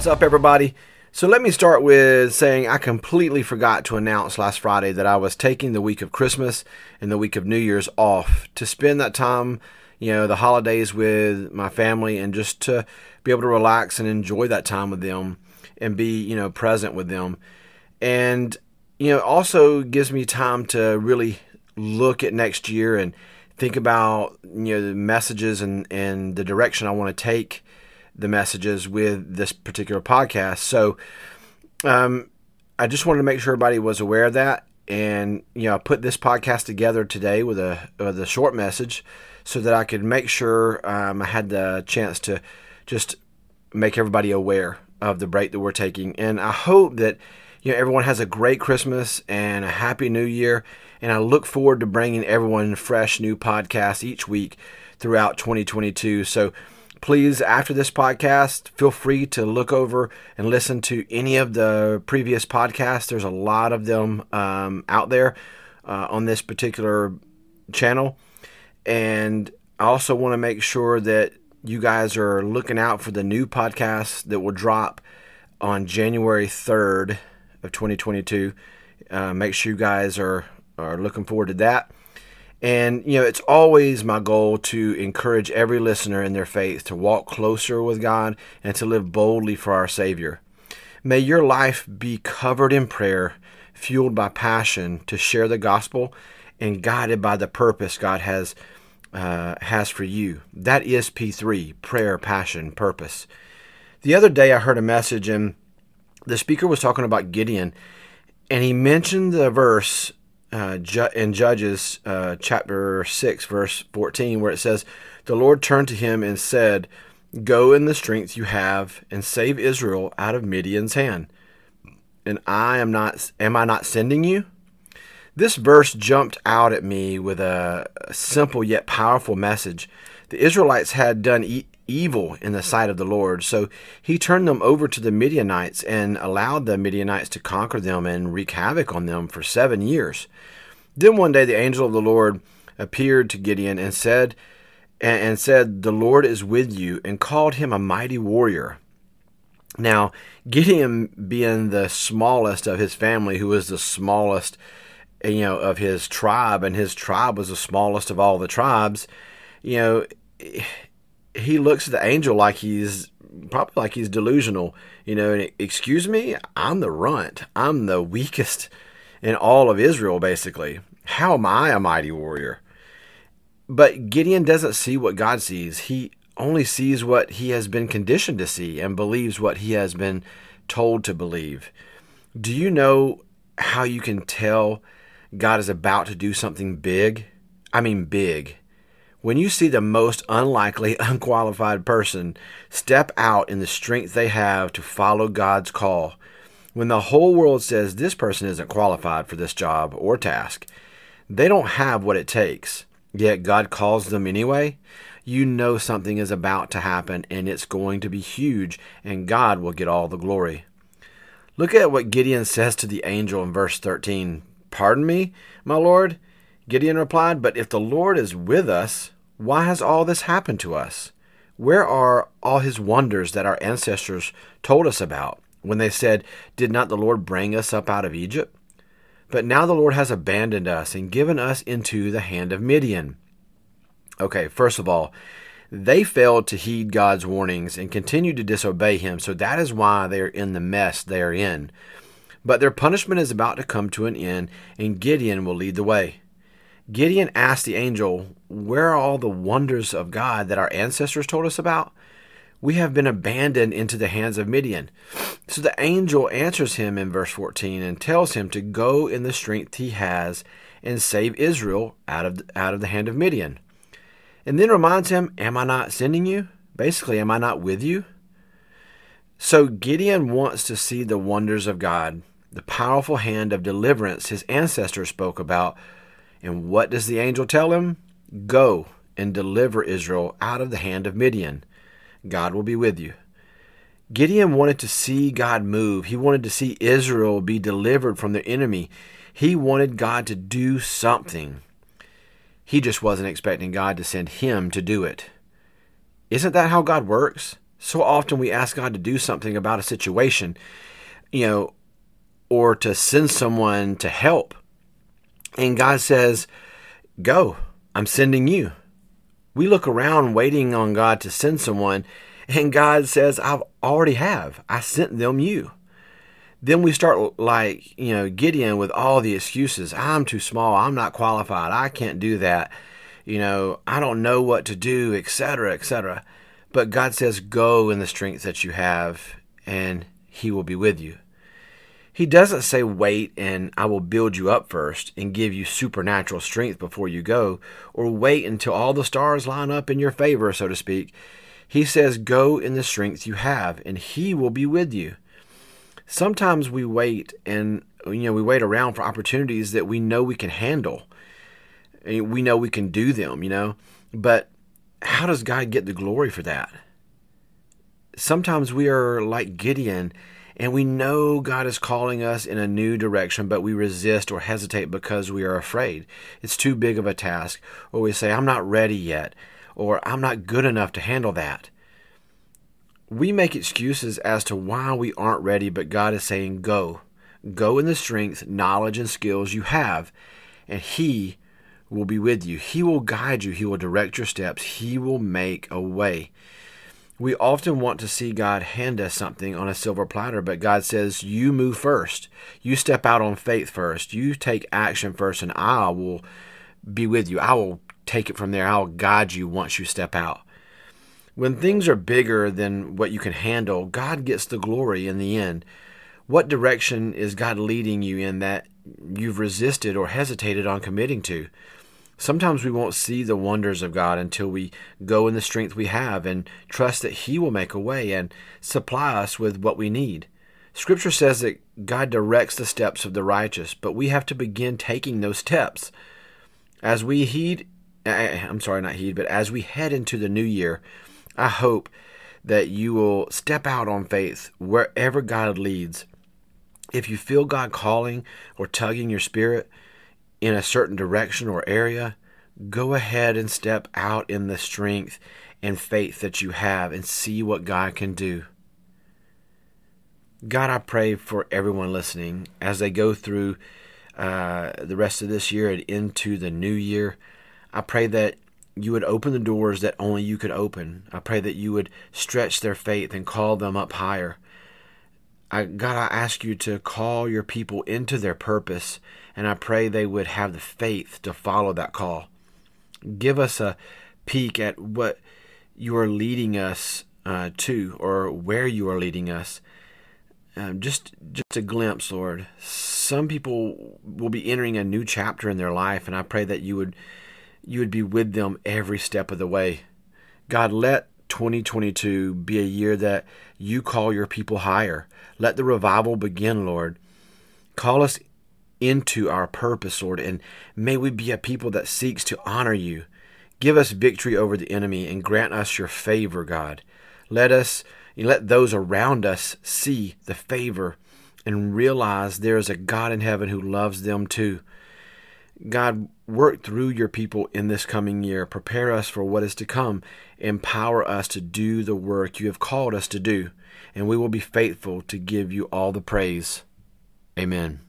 What's up, everybody? So, let me start with saying I completely forgot to announce last Friday that I was taking the week of Christmas and the week of New Year's off to spend that time, you know, the holidays with my family and just to be able to relax and enjoy that time with them and be, you know, present with them. And, you know, also gives me time to really look at next year and think about, you know, the messages and, and the direction I want to take the messages with this particular podcast. So um, I just wanted to make sure everybody was aware of that. And, you know, I put this podcast together today with a, with a short message so that I could make sure um, I had the chance to just make everybody aware of the break that we're taking. And I hope that, you know, everyone has a great Christmas and a happy new year. And I look forward to bringing everyone fresh new podcasts each week throughout 2022. So, please, after this podcast, feel free to look over and listen to any of the previous podcasts. There's a lot of them um, out there uh, on this particular channel. And I also want to make sure that you guys are looking out for the new podcast that will drop on January 3rd of 2022. Uh, make sure you guys are, are looking forward to that. And, you know, it's always my goal to encourage every listener in their faith to walk closer with God and to live boldly for our Savior. May your life be covered in prayer, fueled by passion to share the gospel, and guided by the purpose God has uh, has for you. That is P3 prayer, passion, purpose. The other day I heard a message, and the speaker was talking about Gideon, and he mentioned the verse uh, in Judges uh, chapter 6, verse 14, where it says, The Lord turned to him and said, Go in the strength you have and save Israel out of Midian's hand. And I am not, am I not sending you? This verse jumped out at me with a simple yet powerful message. The Israelites had done evil in the sight of the Lord, so he turned them over to the Midianites and allowed the Midianites to conquer them and wreak havoc on them for seven years. Then one day the angel of the Lord appeared to Gideon and said, and said, The Lord is with you, and called him a mighty warrior. Now, Gideon being the smallest of his family, who was the smallest, you know, of his tribe, and his tribe was the smallest of all the tribes, you know, he looks at the angel like he's probably like he's delusional, you know, and excuse me, I'm the runt. I'm the weakest in all of Israel, basically. How am I a mighty warrior? But Gideon doesn't see what God sees. He only sees what he has been conditioned to see and believes what he has been told to believe. Do you know how you can tell God is about to do something big? I mean, big. When you see the most unlikely, unqualified person step out in the strength they have to follow God's call, when the whole world says this person isn't qualified for this job or task, they don't have what it takes, yet God calls them anyway, you know something is about to happen and it's going to be huge, and God will get all the glory. Look at what Gideon says to the angel in verse 13 Pardon me, my Lord? Gideon replied, But if the Lord is with us, why has all this happened to us? Where are all his wonders that our ancestors told us about when they said, Did not the Lord bring us up out of Egypt? But now the Lord has abandoned us and given us into the hand of Midian. Okay, first of all, they failed to heed God's warnings and continued to disobey Him, so that is why they are in the mess they are in. But their punishment is about to come to an end, and Gideon will lead the way. Gideon asked the angel, Where are all the wonders of God that our ancestors told us about? we have been abandoned into the hands of Midian. So the angel answers him in verse 14 and tells him to go in the strength he has and save Israel out of, out of the hand of Midian. And then reminds him, Am I not sending you? Basically, am I not with you? So Gideon wants to see the wonders of God, the powerful hand of deliverance his ancestors spoke about. And what does the angel tell him? Go and deliver Israel out of the hand of Midian. God will be with you. Gideon wanted to see God move. He wanted to see Israel be delivered from their enemy. He wanted God to do something. He just wasn't expecting God to send him to do it. Isn't that how God works? So often we ask God to do something about a situation, you know, or to send someone to help. And God says, Go, I'm sending you. We look around waiting on God to send someone, and God says, I've already have. I sent them you. Then we start like, you know, Gideon with all the excuses. I'm too small. I'm not qualified. I can't do that. You know, I don't know what to do, etc., etc. But God says, Go in the strength that you have, and He will be with you. He doesn't say, Wait and I will build you up first and give you supernatural strength before you go, or wait until all the stars line up in your favor, so to speak. He says, Go in the strength you have, and He will be with you. Sometimes we wait and you know we wait around for opportunities that we know we can handle. Eh, we know we can do them, you know. But how does God get the glory for that? Sometimes we are like Gideon and we know God is calling us in a new direction, but we resist or hesitate because we are afraid. It's too big of a task. Or we say, I'm not ready yet, or I'm not good enough to handle that. We make excuses as to why we aren't ready, but God is saying, Go. Go in the strength, knowledge, and skills you have, and He will be with you. He will guide you. He will direct your steps. He will make a way. We often want to see God hand us something on a silver platter, but God says, You move first. You step out on faith first. You take action first, and I will be with you. I will take it from there. I'll guide you once you step out. When things are bigger than what you can handle, God gets the glory in the end. What direction is God leading you in that you've resisted or hesitated on committing to? Sometimes we won't see the wonders of God until we go in the strength we have and trust that He will make a way and supply us with what we need. Scripture says that God directs the steps of the righteous, but we have to begin taking those steps. As we heed, eh, eh, I'm sorry, not heed, but as we head into the new year, I hope that you will step out on faith wherever God leads. If you feel God calling or tugging your spirit, in a certain direction or area, go ahead and step out in the strength and faith that you have and see what God can do. God, I pray for everyone listening as they go through uh, the rest of this year and into the new year. I pray that you would open the doors that only you could open. I pray that you would stretch their faith and call them up higher. I, God, I ask you to call your people into their purpose, and I pray they would have the faith to follow that call. Give us a peek at what you are leading us uh, to, or where you are leading us. Um, just, just a glimpse, Lord. Some people will be entering a new chapter in their life, and I pray that you would, you would be with them every step of the way. God, let 2022 be a year that you call your people higher. Let the revival begin, Lord. Call us into our purpose, Lord, and may we be a people that seeks to honor you. Give us victory over the enemy and grant us your favor, God. Let us let those around us see the favor and realize there is a God in heaven who loves them too. God, work through your people in this coming year. Prepare us for what is to come. Empower us to do the work you have called us to do. And we will be faithful to give you all the praise. Amen.